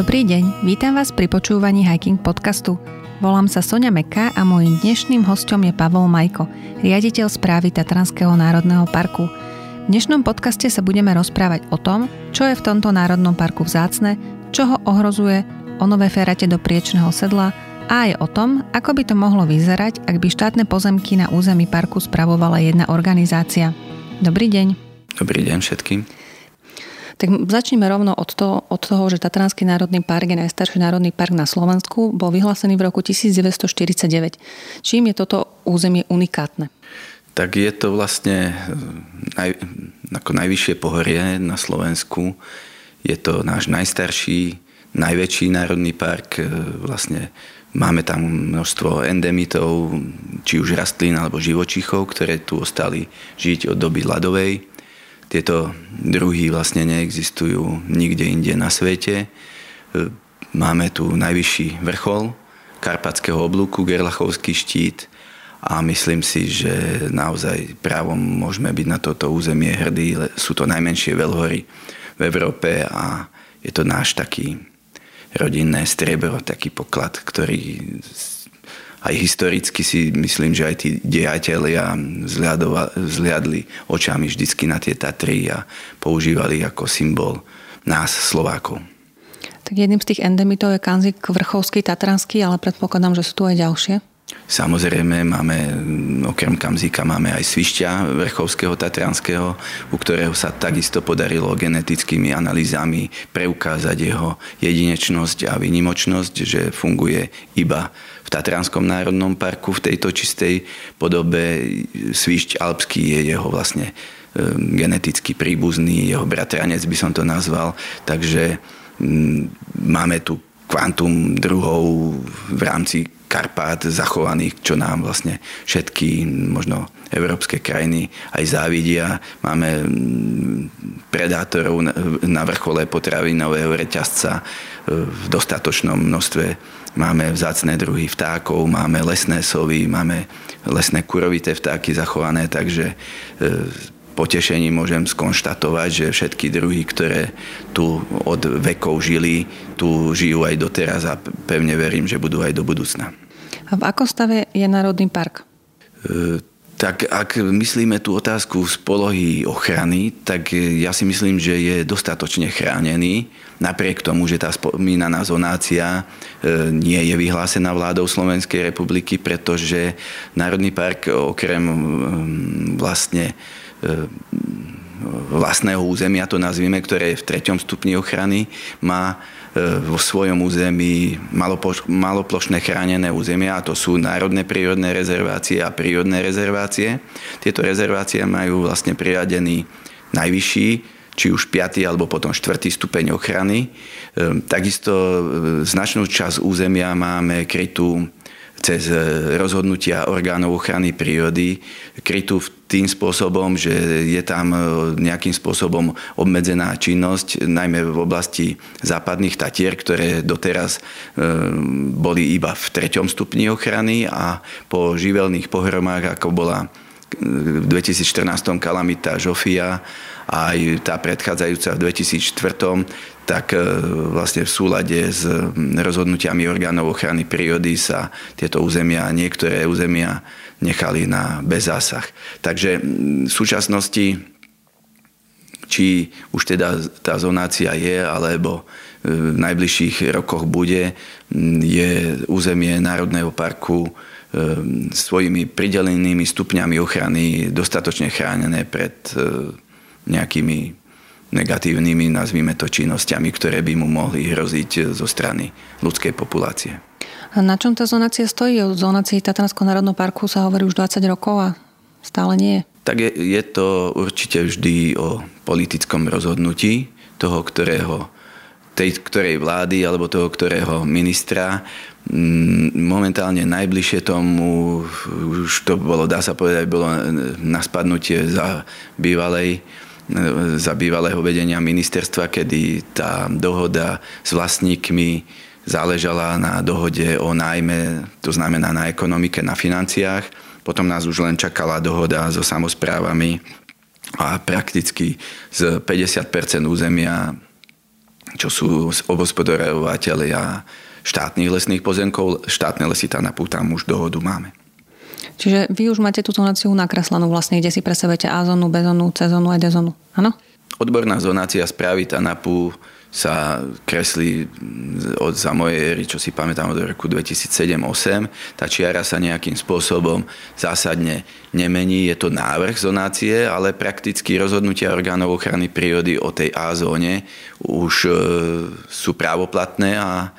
Dobrý deň, vítam vás pri počúvaní Hiking podcastu. Volám sa Sonia Meka a môjim dnešným hostom je Pavol Majko, riaditeľ správy Tatranského národného parku. V dnešnom podcaste sa budeme rozprávať o tom, čo je v tomto národnom parku vzácne, čo ho ohrozuje, o nové ferate do priečného sedla a aj o tom, ako by to mohlo vyzerať, ak by štátne pozemky na území parku spravovala jedna organizácia. Dobrý deň. Dobrý deň všetkým. Tak začneme rovno od toho, od toho, že Tatranský národný park je najstarší národný park na Slovensku. Bol vyhlásený v roku 1949. Čím je toto územie unikátne? Tak je to vlastne eh, naj, ako najvyššie pohorie na Slovensku. Je to náš najstarší, najväčší národný park. Eh, vlastne máme tam množstvo endemitov, či už rastlín alebo živočichov, ktoré tu ostali žiť od doby ľadovej tieto druhy vlastne neexistujú nikde inde na svete. E, máme tu najvyšší vrchol Karpatského oblúku, Gerlachovský štít a myslím si, že naozaj právom môžeme byť na toto územie hrdí. Sú to najmenšie veľhory v Európe a je to náš taký rodinné striebro, taký poklad, ktorý aj historicky si myslím, že aj tí dejatelia zliadli očami vždycky na tie Tatry a používali ako symbol nás, Slovákov. Tak jedným z tých endemitov je kanzik vrchovský, tatranský, ale predpokladám, že sú tu aj ďalšie. Samozrejme máme, okrem Kamzíka máme aj Svišťa Vrchovského Tatranského, u ktorého sa takisto podarilo genetickými analýzami preukázať jeho jedinečnosť a vynimočnosť, že funguje iba v Tatranskom národnom parku v tejto čistej podobe. Svišť Alpský je jeho vlastne geneticky príbuzný, jeho bratranec by som to nazval, takže máme tu kvantum druhov v rámci Karpát zachovaných, čo nám vlastne všetky možno európske krajiny aj závidia. Máme mm, predátorov na vrchole potravinového reťazca e, v dostatočnom množstve. Máme vzácne druhy vtákov, máme lesné sovy, máme lesné kurovité vtáky zachované, takže e, potešením môžem skonštatovať, že všetky druhy, ktoré tu od vekov žili, tu žijú aj doteraz a pevne verím, že budú aj do budúcna. A v akom stave je Národný park? E, tak ak myslíme tú otázku z polohy ochrany, tak ja si myslím, že je dostatočne chránený, napriek tomu, že tá spomínaná zonácia e, nie je vyhlásená vládou Slovenskej republiky, pretože Národný park okrem vlastne vlastného územia, to nazvime, ktoré je v treťom stupni ochrany, má e, vo svojom území maloplošné chránené územia a to sú národné prírodné rezervácie a prírodné rezervácie. Tieto rezervácie majú vlastne priradený najvyšší, či už 5. alebo potom 4. stupeň ochrany. E, takisto e, značnú časť územia máme krytú cez rozhodnutia orgánov ochrany prírody, krytú tým spôsobom, že je tam e, nejakým spôsobom obmedzená činnosť, najmä v oblasti západných Tatier, ktoré doteraz e, boli iba v treťom stupni ochrany a po živelných pohromách, ako bola v 2014 kalamita Žofia a aj tá predchádzajúca v 2004 tak e, vlastne v súlade s rozhodnutiami orgánov ochrany prírody sa tieto územia, niektoré územia nechali na bezásah. Takže v súčasnosti, či už teda tá zonácia je, alebo e, v najbližších rokoch bude, je územie Národného parku svojimi pridelenými stupňami ochrany dostatočne chránené pred e, nejakými negatívnymi, nazvime to, činnosťami, ktoré by mu mohli hroziť zo strany ľudskej populácie. Na čom tá zonácia stojí? O zonácii Tatranského národného parku sa hovorí už 20 rokov a stále nie. Tak je, je to určite vždy o politickom rozhodnutí toho, ktorého tej ktorej vlády alebo toho ktorého ministra. Mm, momentálne najbližšie tomu, už to bolo, dá sa povedať, bolo na spadnutie za bývalej za bývalého vedenia ministerstva, kedy tá dohoda s vlastníkmi záležala na dohode o nájme, to znamená na ekonomike, na financiách. Potom nás už len čakala dohoda so samozprávami a prakticky z 50% územia čo sú obospodarovateľia štátnych lesných pozemkov. Štátne lesy tam už dohodu máme. Čiže vy už máte tú zonáciu nakreslenú vlastne, kde si presevete A zónu, B zónu, C zónu a D zónu, áno? Odborná zonácia správy TANAPu sa kreslí od za mojej éry, čo si pamätám od roku 2007-2008. Tá čiara sa nejakým spôsobom zásadne nemení. Je to návrh zonácie, ale prakticky rozhodnutia orgánov ochrany prírody o tej A zóne už e, sú právoplatné a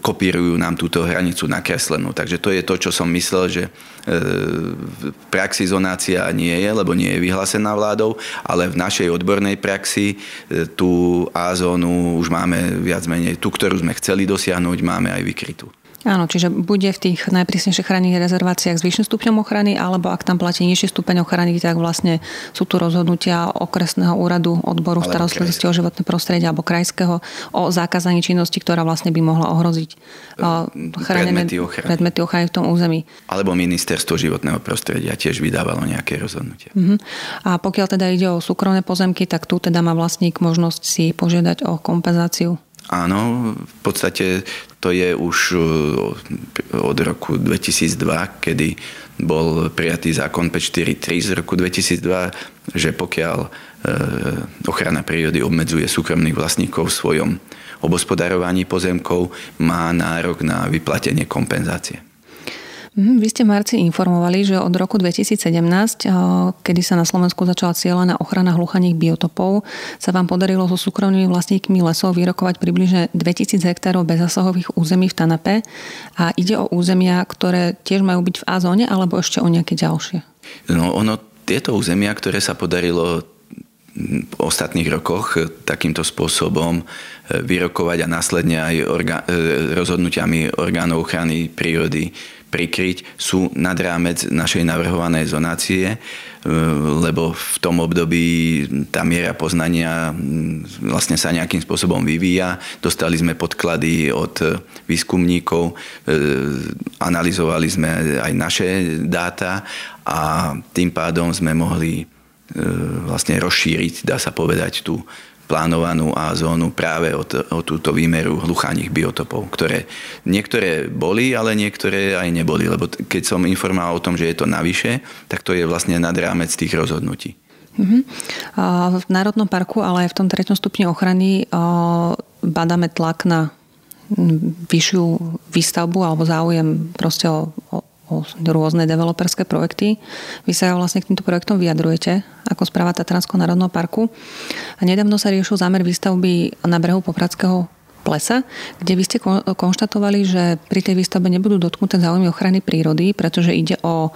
kopírujú nám túto hranicu nakreslenú. Takže to je to, čo som myslel, že e, v praxi zonácia nie je, lebo nie je vyhlásená vládou, ale v našej odbornej praxi e, tú A zónu už máme viac menej, tú, ktorú sme chceli dosiahnuť, máme aj vykrytú. Áno, čiže bude v tých najprísnejších chránených rezerváciách s vyšším stupňom ochrany, alebo ak tam platí nižší stupeň ochrany, tak vlastne sú tu rozhodnutia okresného úradu odboru starostlivosti o životné prostredie alebo krajského o zákazaní činnosti, ktorá vlastne by mohla ohroziť chránené predmety ochrany. predmety ochrany v tom území. Alebo ministerstvo životného prostredia tiež vydávalo nejaké rozhodnutie. Uh-huh. A pokiaľ teda ide o súkromné pozemky, tak tu teda má vlastník možnosť si požiadať o kompenzáciu Áno, v podstate to je už uh, od roku 2002, kedy bol prijatý zákon 543 z roku 2002, že pokiaľ uh, ochrana prírody obmedzuje súkromných vlastníkov v svojom obospodarovaní pozemkov, má nárok na vyplatenie kompenzácie. Mhm, vy ste v marci informovali, že od roku 2017, kedy sa na Slovensku začala cieľená ochrana hluchaných biotopov, sa vám podarilo so súkromnými vlastníkmi lesov vyrokovať približne 2000 hektárov bezasahových území v Tanape a ide o územia, ktoré tiež majú byť v A-zóne alebo ešte o nejaké ďalšie? No ono, tieto územia, ktoré sa podarilo v ostatných rokoch takýmto spôsobom e, vyrokovať a následne aj orga- e, rozhodnutiami orgánov ochrany prírody prikryť, sú nad rámec našej navrhovanej zonácie, e, lebo v tom období tá miera poznania vlastne sa nejakým spôsobom vyvíja. Dostali sme podklady od výskumníkov, e, analyzovali sme aj naše dáta a tým pádom sme mohli e, vlastne rozšíriť, dá sa povedať, tú plánovanú A zónu práve o, t- o túto výmeru hlucháních biotopov, ktoré niektoré boli, ale niektoré aj neboli, lebo keď som informoval o tom, že je to navyše, tak to je vlastne nad rámec tých rozhodnutí. Uh-huh. v Národnom parku, ale aj v tom treťom stupni ochrany badáme tlak na vyššiu výstavbu alebo záujem proste o o rôzne developerské projekty. Vy sa vlastne k týmto projektom vyjadrujete ako správa Tatranského národného parku. A nedávno sa riešil zámer výstavby na brehu Popradského plesa, kde vy ste konštatovali, že pri tej výstavbe nebudú dotknuté záujmy ochrany prírody, pretože ide o,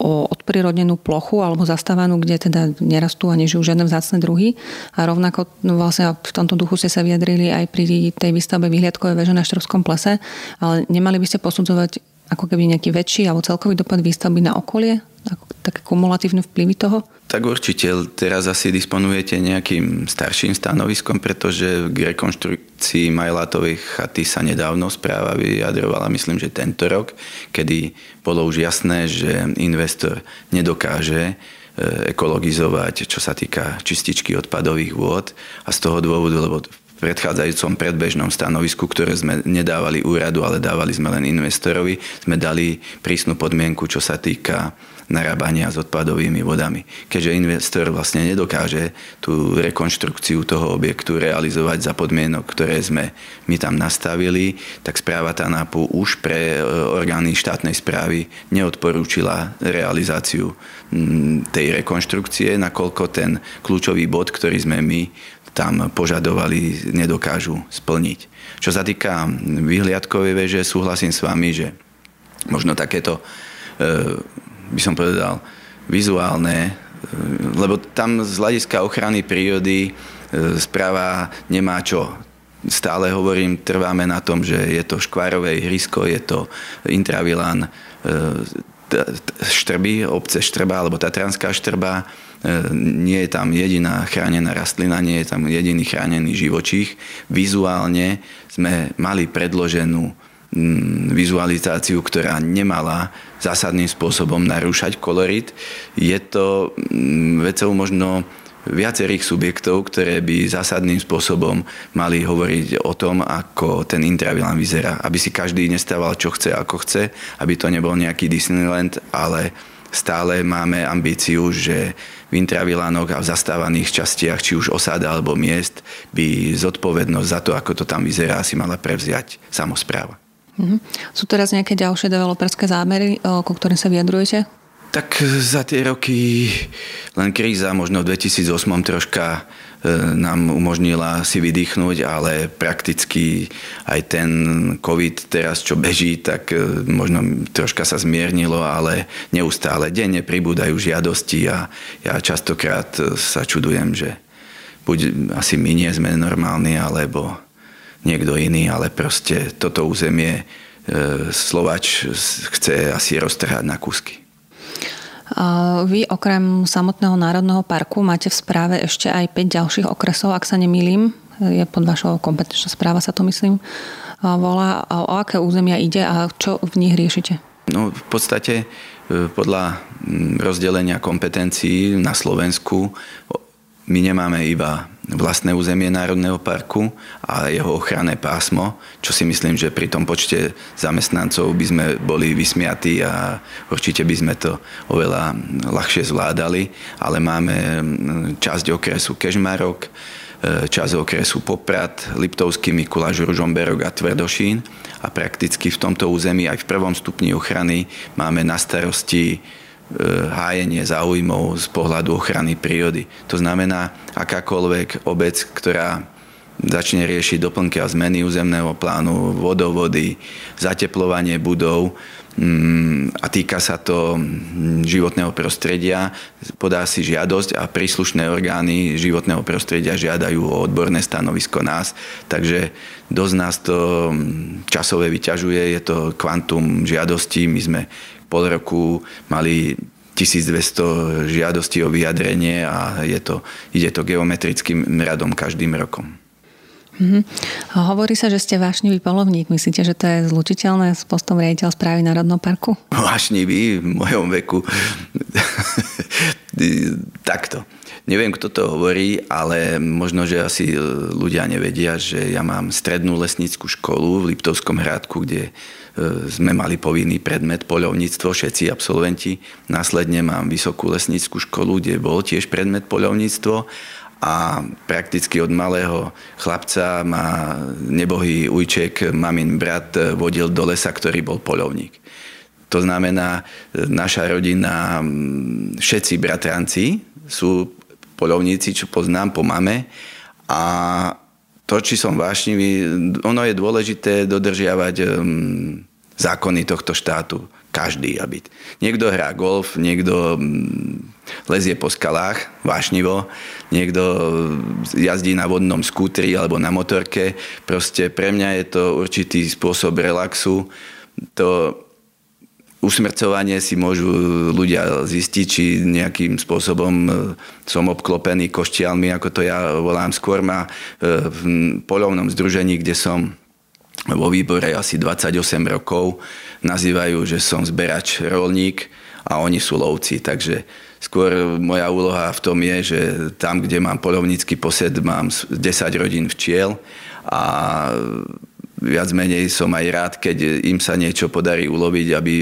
o odprirodnenú plochu alebo zastávanú, kde teda nerastú a nežijú žiadne vzácne druhy. A rovnako no vlastne v tomto duchu ste sa vyjadrili aj pri tej výstavbe vyhliadkovej veže na Štrovskom plese, ale nemali by ste posudzovať ako keby nejaký väčší alebo celkový dopad výstavby na okolie? Ako také kumulatívne vplyvy toho? Tak určite. Teraz asi disponujete nejakým starším stanoviskom, pretože k rekonštrukcii Majlátovej chaty sa nedávno správa vyjadrovala, myslím, že tento rok, kedy bolo už jasné, že investor nedokáže e, ekologizovať, čo sa týka čističky odpadových vôd a z toho dôvodu, lebo predchádzajúcom predbežnom stanovisku, ktoré sme nedávali úradu, ale dávali sme len investorovi, sme dali prísnu podmienku, čo sa týka narábania s odpadovými vodami. Keďže investor vlastne nedokáže tú rekonštrukciu toho objektu realizovať za podmienok, ktoré sme my tam nastavili, tak správa TANAPu už pre e, orgány štátnej správy neodporúčila realizáciu tej rekonštrukcie, nakoľko ten kľúčový bod, ktorý sme my tam požadovali, nedokážu splniť. Čo sa týka vyhliadkovej veže, súhlasím s vami, že možno takéto, e, by som povedal, vizuálne, e, lebo tam z hľadiska ochrany prírody e, správa nemá čo. Stále hovorím, trváme na tom, že je to škvárové ihrisko, je to intravilán štrby, obce štrba alebo tatranská štrba, nie je tam jediná chránená rastlina, nie je tam jediný chránený živočích. Vizuálne sme mali predloženú mm, vizualizáciu, ktorá nemala zásadným spôsobom narúšať kolorit. Je to mm, vecou možno viacerých subjektov, ktoré by zásadným spôsobom mali hovoriť o tom, ako ten intravilán vyzerá. Aby si každý nestával, čo chce, ako chce, aby to nebol nejaký Disneyland, ale stále máme ambíciu, že v intravilánoch a v zastávaných častiach, či už osáda alebo miest, by zodpovednosť za to, ako to tam vyzerá, si mala prevziať samozpráva. Mhm. Sú teraz nejaké ďalšie developerské zámery, ku ktorým sa vyjadrujete? Tak za tie roky len kríza, možno v 2008 troška nám umožnila si vydýchnuť, ale prakticky aj ten COVID teraz, čo beží, tak e, možno troška sa zmiernilo, ale neustále denne pribúdajú žiadosti a ja častokrát sa čudujem, že buď asi my nie sme normálni, alebo niekto iný, ale proste toto územie e, Slovač chce asi roztrhať na kúsky. Vy okrem samotného národného parku máte v správe ešte aj 5 ďalších okresov, ak sa nemýlim. Je pod vašou kompetenčná správa sa to myslím volá. O aké územia ide a čo v nich riešite? No v podstate e, podľa rozdelenia kompetencií na Slovensku my nemáme iba vlastné územie Národného parku a jeho ochranné pásmo, čo si myslím, že pri tom počte zamestnancov by sme boli vysmiatí a určite by sme to oveľa ľahšie zvládali, ale máme časť okresu Kežmarok, e, časť okresu Poprad, Liptovský Mikuláš, Ružomberok a Tvrdošín. A prakticky v tomto území aj v prvom stupni ochrany máme na starosti hájenie záujmov z pohľadu ochrany prírody. To znamená, akákoľvek obec, ktorá začne riešiť doplnky a zmeny územného plánu, vodovody, zateplovanie budov mm, a týka sa to životného prostredia, podá si žiadosť a príslušné orgány životného prostredia žiadajú o odborné stanovisko nás. Takže dosť nás to časové vyťažuje, je to kvantum žiadostí, my sme pol roku mali 1200 žiadostí o vyjadrenie a je to, ide to geometrickým radom každým rokom. Mm-hmm. Hovorí sa, že ste vášnivý polovník. Myslíte, že to je zlučiteľné s postom riaditeľ správy Národného parku? Vášnivý v mojom veku. Takto. Neviem, kto to hovorí, ale možno, že asi ľudia nevedia, že ja mám strednú lesníckú školu v Liptovskom Hradku, kde sme mali povinný predmet poľovníctvo, všetci absolventi. Následne mám vysokú lesníckú školu, kde bol tiež predmet poľovníctvo a prakticky od malého chlapca ma nebohý ujček, mamin brat vodil do lesa, ktorý bol poľovník. To znamená, e, naša rodina, všetci bratranci sú poľovníci, čo poznám po mame a to, či som vášnivý, ono je dôležité dodržiavať um, zákony tohto štátu. Každý, aby. Niekto hrá golf, niekto um, lezie po skalách vášnivo, niekto jazdí na vodnom skútri alebo na motorke. Proste pre mňa je to určitý spôsob relaxu. To usmrcovanie si môžu ľudia zistiť, či nejakým spôsobom e, som obklopený koštialmi, ako to ja volám. Skôr ma e, v polovnom združení, kde som vo výbore asi 28 rokov, nazývajú, že som zberač rolník a oni sú lovci. Takže skôr moja úloha v tom je, že tam, kde mám polovnícky posed, mám 10 rodín včiel a viac menej som aj rád, keď im sa niečo podarí uloviť, aby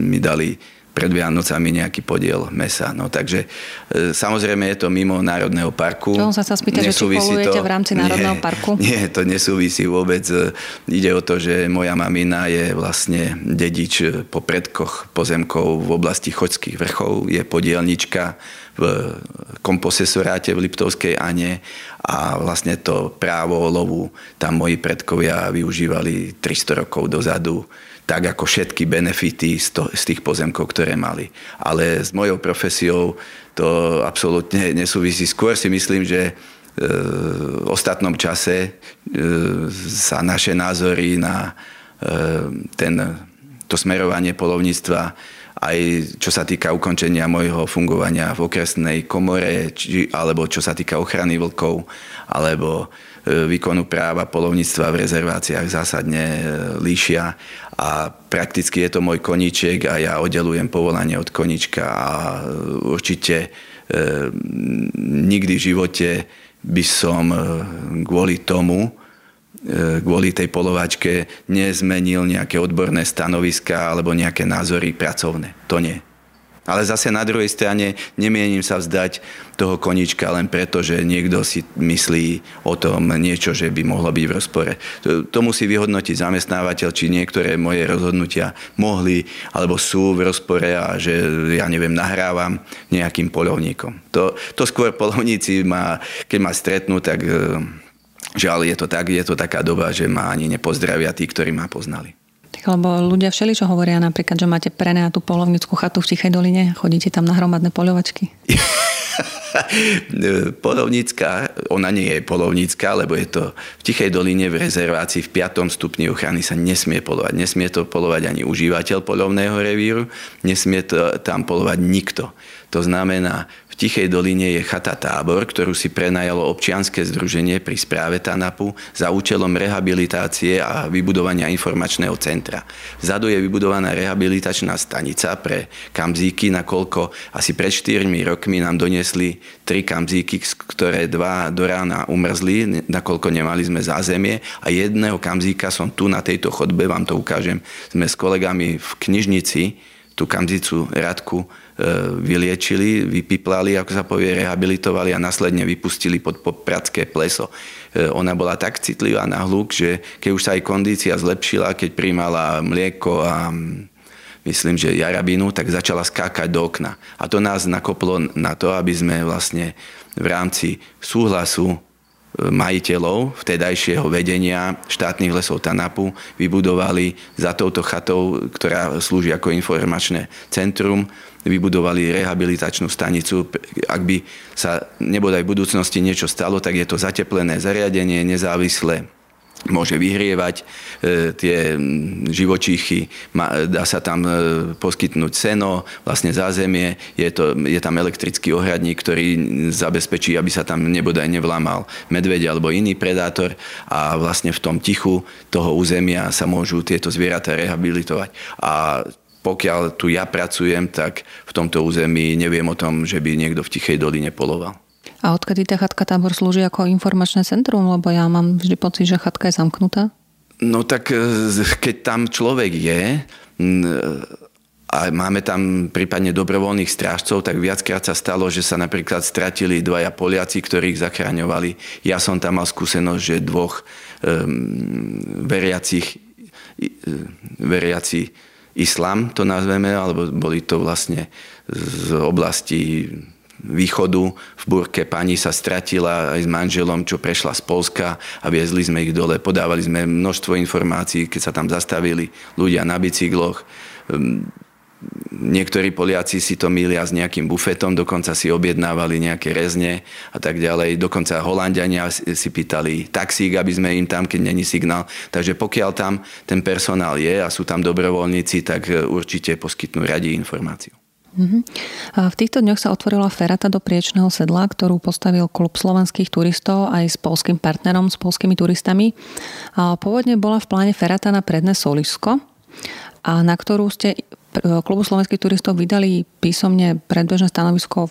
mi dali pred Vianocami nejaký podiel mesa. No, takže e, samozrejme je to mimo Národného parku. Čo sa sa spýta, že či polujete to, v rámci Národného nie, parku? Nie, to nesúvisí vôbec. E, ide o to, že moja mamina je vlastne dedič po predkoch pozemkov v oblasti Choďských vrchov, je podielnička v komposesoráte v Liptovskej Ane a vlastne to právo lovu tam moji predkovia využívali 300 rokov dozadu tak ako všetky benefity z, to, z tých pozemkov, ktoré mali. Ale s mojou profesiou to absolútne nesúvisí. Skôr si myslím, že e, v ostatnom čase e, sa naše názory na e, ten, to smerovanie polovníctva aj čo sa týka ukončenia môjho fungovania v okresnej komore, či, alebo čo sa týka ochrany vlkov, alebo výkonu práva polovníctva v rezerváciách zásadne líšia a prakticky je to môj koníček a ja oddelujem povolanie od konička a určite nikdy v živote by som kvôli tomu, kvôli tej polovačke nezmenil nejaké odborné stanoviska alebo nejaké názory pracovné. To nie. Ale zase na druhej strane nemienim sa vzdať toho konička len preto, že niekto si myslí o tom niečo, že by mohlo byť v rozpore. To, to musí vyhodnotiť zamestnávateľ, či niektoré moje rozhodnutia mohli alebo sú v rozpore a že ja neviem, nahrávam nejakým polovníkom. To, to skôr polovníci ma, keď ma stretnú, tak e, žiaľ je to tak, je to taká doba, že ma ani nepozdravia tí, ktorí ma poznali. Lebo ľudia všeli, čo hovoria napríklad, že máte prenajatú polovnickú chatu v Tichej doline, chodíte tam na hromadné poľovačky. polovnícka, ona nie je polovnícka, lebo je to v Tichej doline v rezervácii v 5. stupni ochrany sa nesmie polovať. Nesmie to polovať ani užívateľ polovného revíru, nesmie to tam polovať nikto. To znamená, Tichej doline je chata Tábor, ktorú si prenajalo občianske združenie pri správe TANAPu za účelom rehabilitácie a vybudovania informačného centra. Vzadu je vybudovaná rehabilitačná stanica pre kamzíky, nakoľko asi pred 4 rokmi nám doniesli tri kamzíky, ktoré dva do rána umrzli, nakoľko nemali sme zázemie a jedného kamzíka som tu na tejto chodbe, vám to ukážem, sme s kolegami v knižnici tú kamzicu Radku vyliečili, vypiplali, ako sa povie, rehabilitovali a následne vypustili pod popradské pleso. E, ona bola tak citlivá na hluk, že keď už sa jej kondícia zlepšila, keď príjmala mlieko a mm, myslím, že jarabinu, tak začala skákať do okna. A to nás nakoplo na to, aby sme vlastne v rámci súhlasu majiteľov vtedajšieho vedenia štátnych lesov Tanapu vybudovali za touto chatou, ktorá slúži ako informačné centrum, vybudovali rehabilitačnú stanicu. Ak by sa nebodaj v budúcnosti niečo stalo, tak je to zateplené zariadenie, nezávislé môže vyhrievať e, tie živočíchy, dá sa tam e, poskytnúť seno, vlastne zázemie, je, to, je tam elektrický ohradník, ktorý zabezpečí, aby sa tam nebodaj nevlamal medveď alebo iný predátor a vlastne v tom tichu toho územia sa môžu tieto zvieratá rehabilitovať. A pokiaľ tu ja pracujem, tak v tomto území neviem o tom, že by niekto v Tichej doline poloval. A odkedy tá chatka tábor slúži ako informačné centrum? Lebo ja mám vždy pocit, že chatka je zamknutá. No tak e, keď tam človek je a máme tam prípadne dobrovoľných strážcov, tak viackrát sa stalo, že sa napríklad stratili dvaja Poliaci, ktorých zachraňovali. Ja som tam mal skúsenosť, že dvoch um, veriacich, veriaci islam to nazveme, alebo boli to vlastne z oblasti východu v Burke pani sa stratila aj s manželom, čo prešla z Polska a viezli sme ich dole. Podávali sme množstvo informácií, keď sa tam zastavili ľudia na bicykloch. Niektorí Poliaci si to milia s nejakým bufetom, dokonca si objednávali nejaké rezne a tak ďalej. Dokonca Holandiania si pýtali taxík, aby sme im tam, keď není signál. Takže pokiaľ tam ten personál je a sú tam dobrovoľníci, tak e, určite poskytnú radi informáciu. A v týchto dňoch sa otvorila ferata do Priečného sedla, ktorú postavil klub slovenských turistov aj s polským partnerom, s polskými turistami. Pôvodne bola v pláne ferata na predné solisko, a na ktorú ste klubu slovenských turistov vydali písomne predbežné stanovisko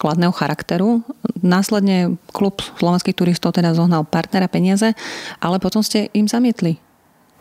kladného charakteru. Následne klub slovenských turistov teda zohnal partnera peniaze, ale potom ste im zamietli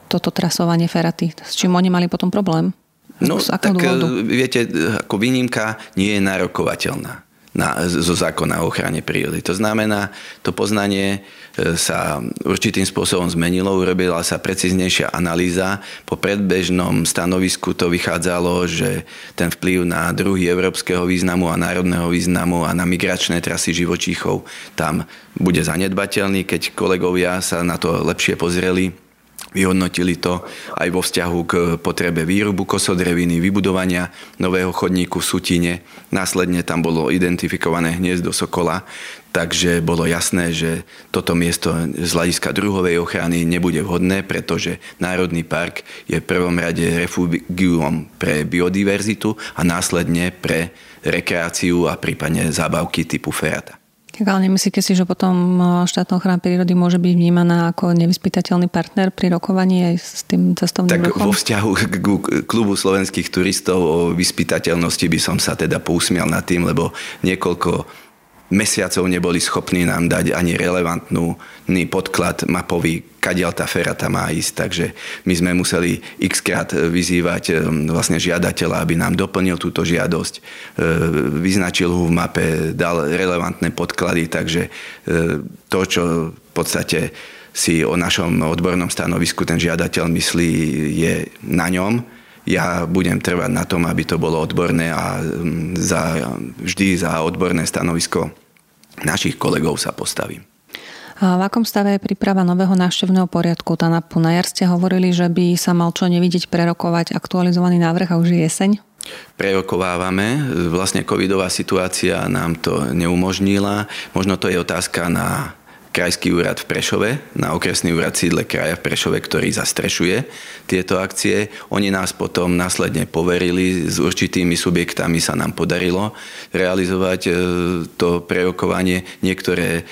toto trasovanie feraty, s čím oni mali potom problém. No, tak dôvodu? viete, ako výnimka nie je nárokovateľná na, zo zákona o ochrane prírody. To znamená, to poznanie e, sa určitým spôsobom zmenilo, urobila sa preciznejšia analýza. Po predbežnom stanovisku to vychádzalo, že ten vplyv na druhy európskeho významu a národného významu a na migračné trasy živočíchov tam bude zanedbateľný, keď kolegovia sa na to lepšie pozreli Vyhodnotili to aj vo vzťahu k potrebe výrubu kosodreviny, vybudovania nového chodníku v Sutine. Následne tam bolo identifikované hniezdo Sokola, takže bolo jasné, že toto miesto z hľadiska druhovej ochrany nebude vhodné, pretože Národný park je v prvom rade refugium pre biodiverzitu a následne pre rekreáciu a prípadne zábavky typu ferata. Tak ale nemyslíte si, že potom e, štátna ochrana prírody môže byť vnímaná ako nevyspytateľný partner pri rokovaní aj s tým cestovným tak ruchom? vo vzťahu k klubu slovenských turistov o vyspytateľnosti by som sa teda pousmial nad tým, lebo niekoľko mesiacov neboli schopní nám dať ani relevantnú podklad mapový, kadiaľ tá ferata má ísť. Takže my sme museli x krát vyzývať e, vlastne žiadateľa, aby nám doplnil túto žiadosť, e, vyznačil ho v mape, dal relevantné podklady, takže e, to, čo v podstate si o našom odbornom stanovisku ten žiadateľ myslí, je na ňom. Ja budem trvať na tom, aby to bolo odborné a za, vždy za odborné stanovisko našich kolegov sa postavím. A v akom stave je príprava nového návštevného poriadku TANAPu? Na jar ste hovorili, že by sa mal čo nevidieť prerokovať aktualizovaný návrh a už je jeseň? Prerokovávame. Vlastne covidová situácia nám to neumožnila. Možno to je otázka na krajský úrad v Prešove, na okresný úrad sídle kraja v Prešove, ktorý zastrešuje tieto akcie. Oni nás potom následne poverili, s určitými subjektami sa nám podarilo realizovať e, to prerokovanie. Niektoré e,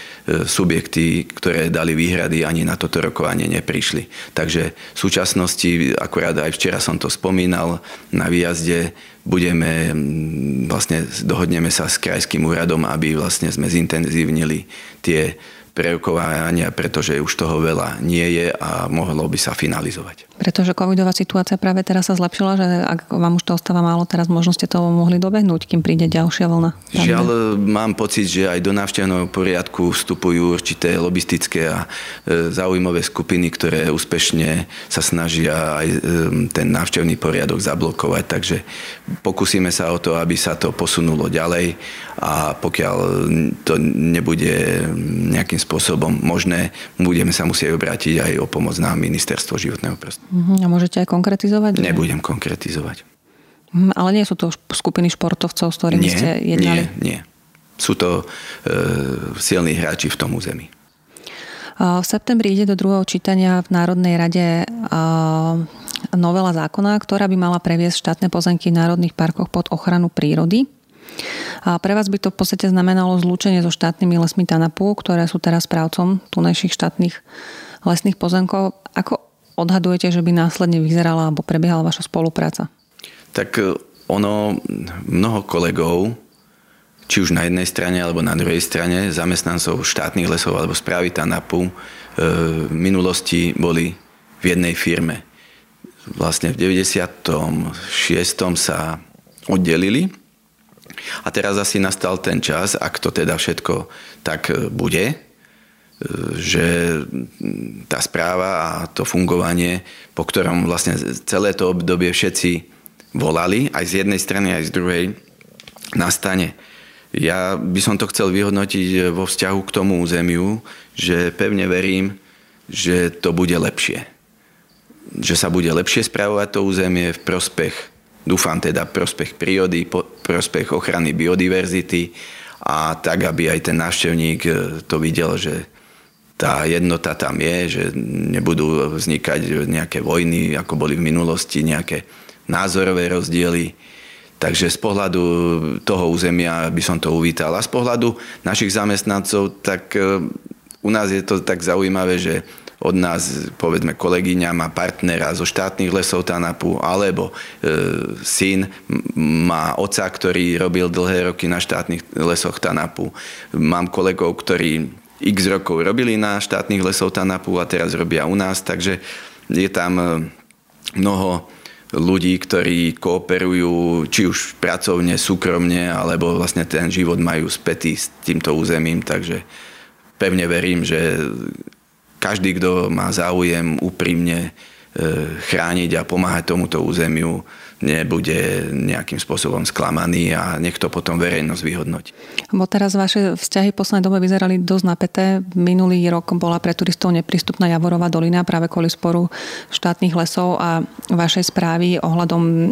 subjekty, ktoré dali výhrady, ani na toto rokovanie neprišli. Takže v súčasnosti, akurát aj včera som to spomínal, na výjazde budeme, vlastne dohodneme sa s krajským úradom, aby vlastne sme zintenzívnili tie prerokovania, pretože už toho veľa nie je a mohlo by sa finalizovať. Pretože covidová situácia práve teraz sa zlepšila, že ak vám už to ostáva málo, teraz možno ste to mohli dobehnúť, kým príde ďalšia vlna. Žiaľ, mám pocit, že aj do návštevného poriadku vstupujú určité lobistické a e, zaujímavé skupiny, ktoré úspešne sa snažia aj e, ten návštevný poriadok zablokovať, takže pokúsime sa o to, aby sa to posunulo ďalej a pokiaľ to nebude nejakým spôsobom možné, budeme sa musieť obrátiť aj o pomoc na ministerstvo životného prostredia. Uh-huh. A môžete aj konkretizovať? Nebudem konkretizovať. Uh-huh. Ale nie sú to skupiny športovcov, s ktorými nie, ste jednali? Nie, nie. Sú to e, silní hráči v tom území. V septembri ide do druhého čítania v Národnej rade novela zákona, ktorá by mala previesť štátne pozemky v národných parkoch pod ochranu prírody. A pre vás by to v podstate znamenalo zlúčenie so štátnymi lesmi Tanapu, ktoré sú teraz správcom tunajších štátnych lesných pozemkov. Ako odhadujete, že by následne vyzerala alebo prebiehala vaša spolupráca? Tak e, ono, mnoho kolegov, či už na jednej strane alebo na druhej strane, zamestnancov štátnych lesov alebo správy TANAPu, e, v minulosti boli v jednej firme. Vlastne v 96. sa oddelili a teraz asi nastal ten čas, ak to teda všetko tak e, bude, že tá správa a to fungovanie, po ktorom vlastne celé to obdobie všetci volali, aj z jednej strany, aj z druhej, nastane. Ja by som to chcel vyhodnotiť vo vzťahu k tomu územiu, že pevne verím, že to bude lepšie. Že sa bude lepšie správovať to územie v prospech Dúfam teda prospech prírody, prospech ochrany biodiverzity a tak, aby aj ten návštevník e, to videl, že tá jednota tam je, že nebudú vznikať nejaké vojny, ako boli v minulosti, nejaké názorové rozdiely. Takže z pohľadu toho územia by som to uvítal. A z pohľadu našich zamestnancov, tak e, u nás je to tak zaujímavé, že od nás, povedzme, kolegyňa má partnera zo štátnych lesov Tanapu, alebo e, syn má oca, ktorý robil dlhé roky na štátnych lesoch Tanapu. Mám kolegov, ktorí x rokov robili na štátnych lesov Tanapu a teraz robia u nás, takže je tam e, mnoho ľudí, ktorí kooperujú či už pracovne, súkromne, alebo vlastne ten život majú spätý s týmto územím, takže pevne verím, že každý, kto má záujem úprimne e, chrániť a pomáhať tomuto územiu, nebude nejakým spôsobom sklamaný a nech to potom verejnosť vyhodnotí. Bo teraz vaše vzťahy v poslednej dobe vyzerali dosť napäté. Minulý rok bola pre turistov neprístupná Javorová dolina práve kvôli sporu štátnych lesov a vašej správy ohľadom e,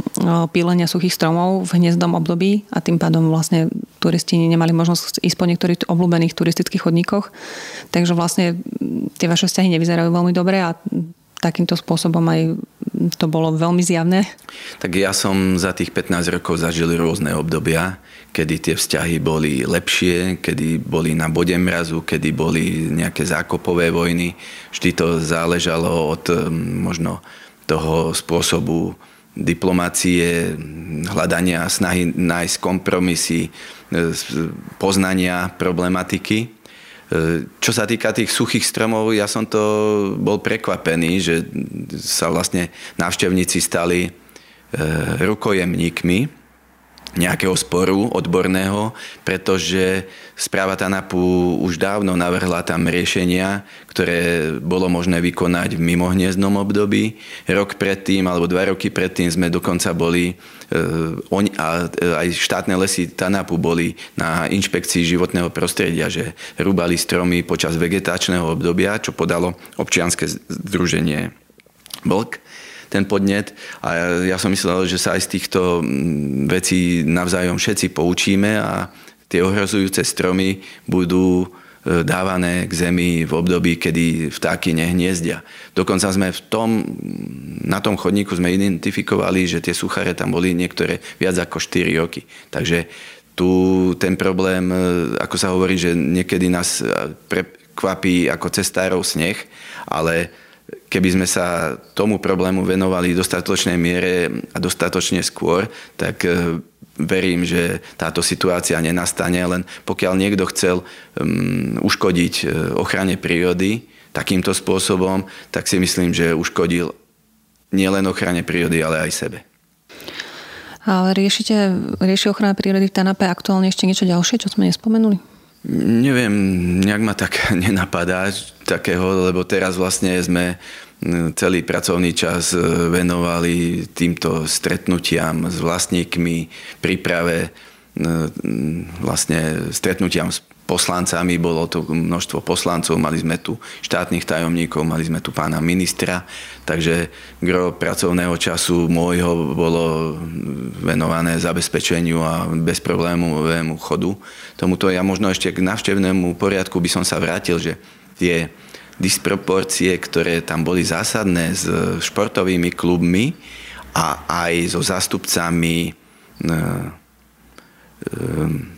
pílenia suchých stromov v hniezdom období a tým pádom vlastne turisti nemali možnosť ísť po niektorých obľúbených turistických chodníkoch. Takže vlastne tie vaše vzťahy nevyzerajú veľmi dobre a takýmto spôsobom aj to bolo veľmi zjavné? Tak ja som za tých 15 rokov zažil rôzne obdobia, kedy tie vzťahy boli lepšie, kedy boli na bode mrazu, kedy boli nejaké zákopové vojny. Vždy to záležalo od možno toho spôsobu diplomácie, hľadania, snahy nájsť kompromisy, e, poznania problematiky. E, čo sa týka tých suchých stromov, ja som to bol prekvapený, že sa vlastne návštevníci stali e, rukojemníkmi nejakého sporu odborného, pretože správa TANAPu už dávno navrhla tam riešenia, ktoré bolo možné vykonať v mimohniezdnom období. Rok predtým, alebo dva roky predtým sme dokonca boli e, a e, aj štátne lesy TANAPu boli na inšpekcii životného prostredia, že rúbali stromy počas vegetačného obdobia, čo podalo občianske združenie Blk ten podnet. A ja, ja som myslel, že sa aj z týchto mm, vecí navzájom všetci poučíme a tie ohrozujúce stromy budú dávané k zemi v období, kedy vtáky nehniezdia. Dokonca sme v tom, na tom chodníku sme identifikovali, že tie suchare tam boli niektoré viac ako 4 roky. Takže tu ten problém, e, ako sa hovorí, že niekedy nás e, prekvapí ako cestárov sneh, ale keby sme sa tomu problému venovali v dostatočnej miere a dostatočne skôr, tak e, verím, že táto situácia nenastane, len pokiaľ niekto chcel um, uškodiť e, ochrane prírody takýmto spôsobom, tak si myslím, že uškodil nielen ochrane prírody, ale aj sebe. Ale riešite, rieši ochrana prírody v Tanape aktuálne ešte niečo ďalšie, čo sme nespomenuli? Neviem, nejak ma tak nenapadá takého, lebo teraz vlastne sme celý pracovný čas e, venovali týmto stretnutiam s vlastníkmi, príprave vlastne stretnutiam s poslancami, bolo to množstvo poslancov, mali sme tu štátnych tajomníkov, mali sme tu pána ministra, takže gro pracovného času môjho bolo venované zabezpečeniu a bezproblémovému chodu. Tomuto ja možno ešte k navštevnému poriadku by som sa vrátil, že tie disproporcie, ktoré tam boli zásadné s športovými klubmi a aj so zástupcami e, e,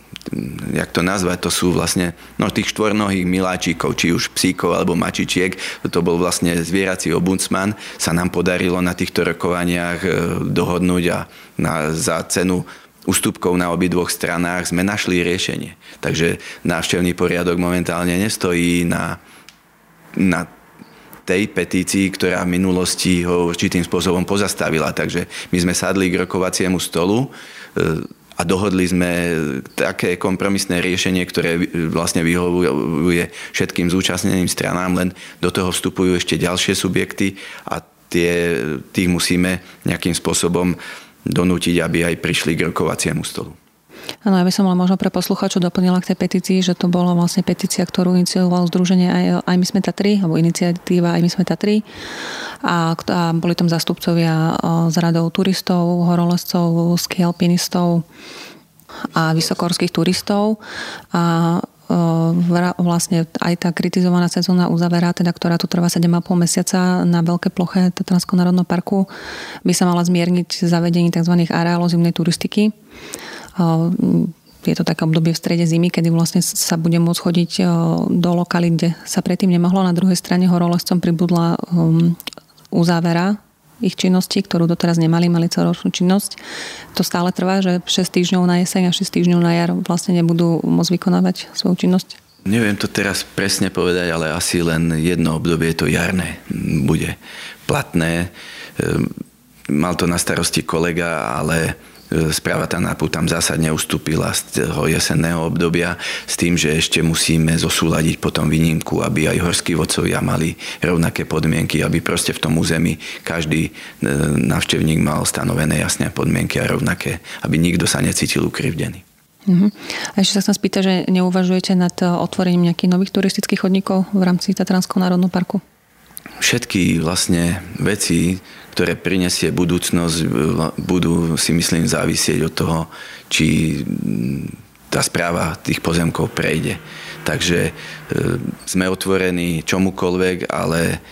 jak to nazvať, to sú vlastne no, tých štvornohých miláčikov, či už psíkov alebo mačičiek, to bol vlastne zvierací obundsman, sa nám podarilo na týchto rokovaniach e, dohodnúť a na, za cenu ústupkov na obidvoch stranách sme našli riešenie. Takže návštevný poriadok momentálne nestojí na na tej petícii, ktorá v minulosti ho určitým spôsobom pozastavila. Takže my sme sadli k rokovaciemu stolu e, a dohodli sme také kompromisné riešenie, ktoré vlastne vyhovuje všetkým zúčastneným stranám, len do toho vstupujú ešte ďalšie subjekty a tie, tých musíme nejakým spôsobom donútiť, aby aj prišli k rokovaciemu stolu. Áno, ja by som len možno pre posluchačov doplnila k tej petícii, že to bola vlastne petícia, ktorú iniciovalo združenie aj, aj my sme Tatry, alebo iniciatíva aj my sme Tatry. A, a boli tam zastupcovia z radou turistov, horolezcov, skialpinistov a vysokorských turistov. A vlastne aj tá kritizovaná sezónna uzavera, teda, ktorá tu trvá 7,5 mesiaca na veľké ploche Tatranského národného parku, by sa mala zmierniť zavedení tzv. areálov zimnej turistiky je to také obdobie v strede zimy, kedy vlastne sa bude môcť chodiť do lokalít, kde sa predtým nemohlo. Na druhej strane horolezcom pribudla um, uzávera ich činnosti, ktorú doteraz nemali, mali celoročnú činnosť. To stále trvá, že 6 týždňov na jeseň a 6 týždňov na jar vlastne nebudú môcť vykonávať svoju činnosť. Neviem to teraz presne povedať, ale asi len jedno obdobie, to jarné, bude platné. Ehm, mal to na starosti kolega, ale správa TANAPu tam zásadne ustúpila z toho jesenného obdobia s tým, že ešte musíme zosúľadiť potom výnimku, aby aj horskí vodcovia mali rovnaké podmienky, aby proste v tom území každý e, návštevník mal stanovené jasné podmienky a rovnaké, aby nikto sa necítil ukrivdený. Uh-huh. A ešte sa chcem spýtať, že neuvažujete nad e, otvorením nejakých nových turistických chodníkov v rámci Tatranského národného parku? Všetky vlastne veci, ktoré prinesie budúcnosť, budú si myslím závisieť od toho, či tá správa tých pozemkov prejde. Takže e, sme otvorení čomukoľvek, ale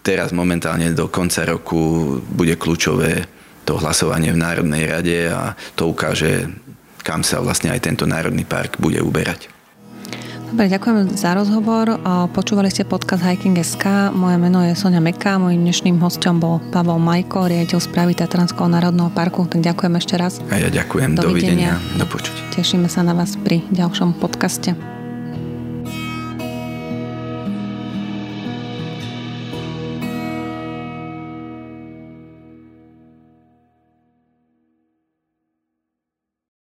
teraz momentálne do konca roku bude kľúčové to hlasovanie v Národnej rade a to ukáže, kam sa vlastne aj tento Národný park bude uberať. Dobre, ďakujem za rozhovor. Počúvali ste podcast Hiking.sk. Moje meno je Sonia Meka. Mojím dnešným hostom bol Pavel Majko, riaditeľ správy Tatranského národného parku. Tak ďakujem ešte raz. A ja ďakujem. Dovidenia. Dovidenia. Do počutia. Tešíme sa na vás pri ďalšom podcaste.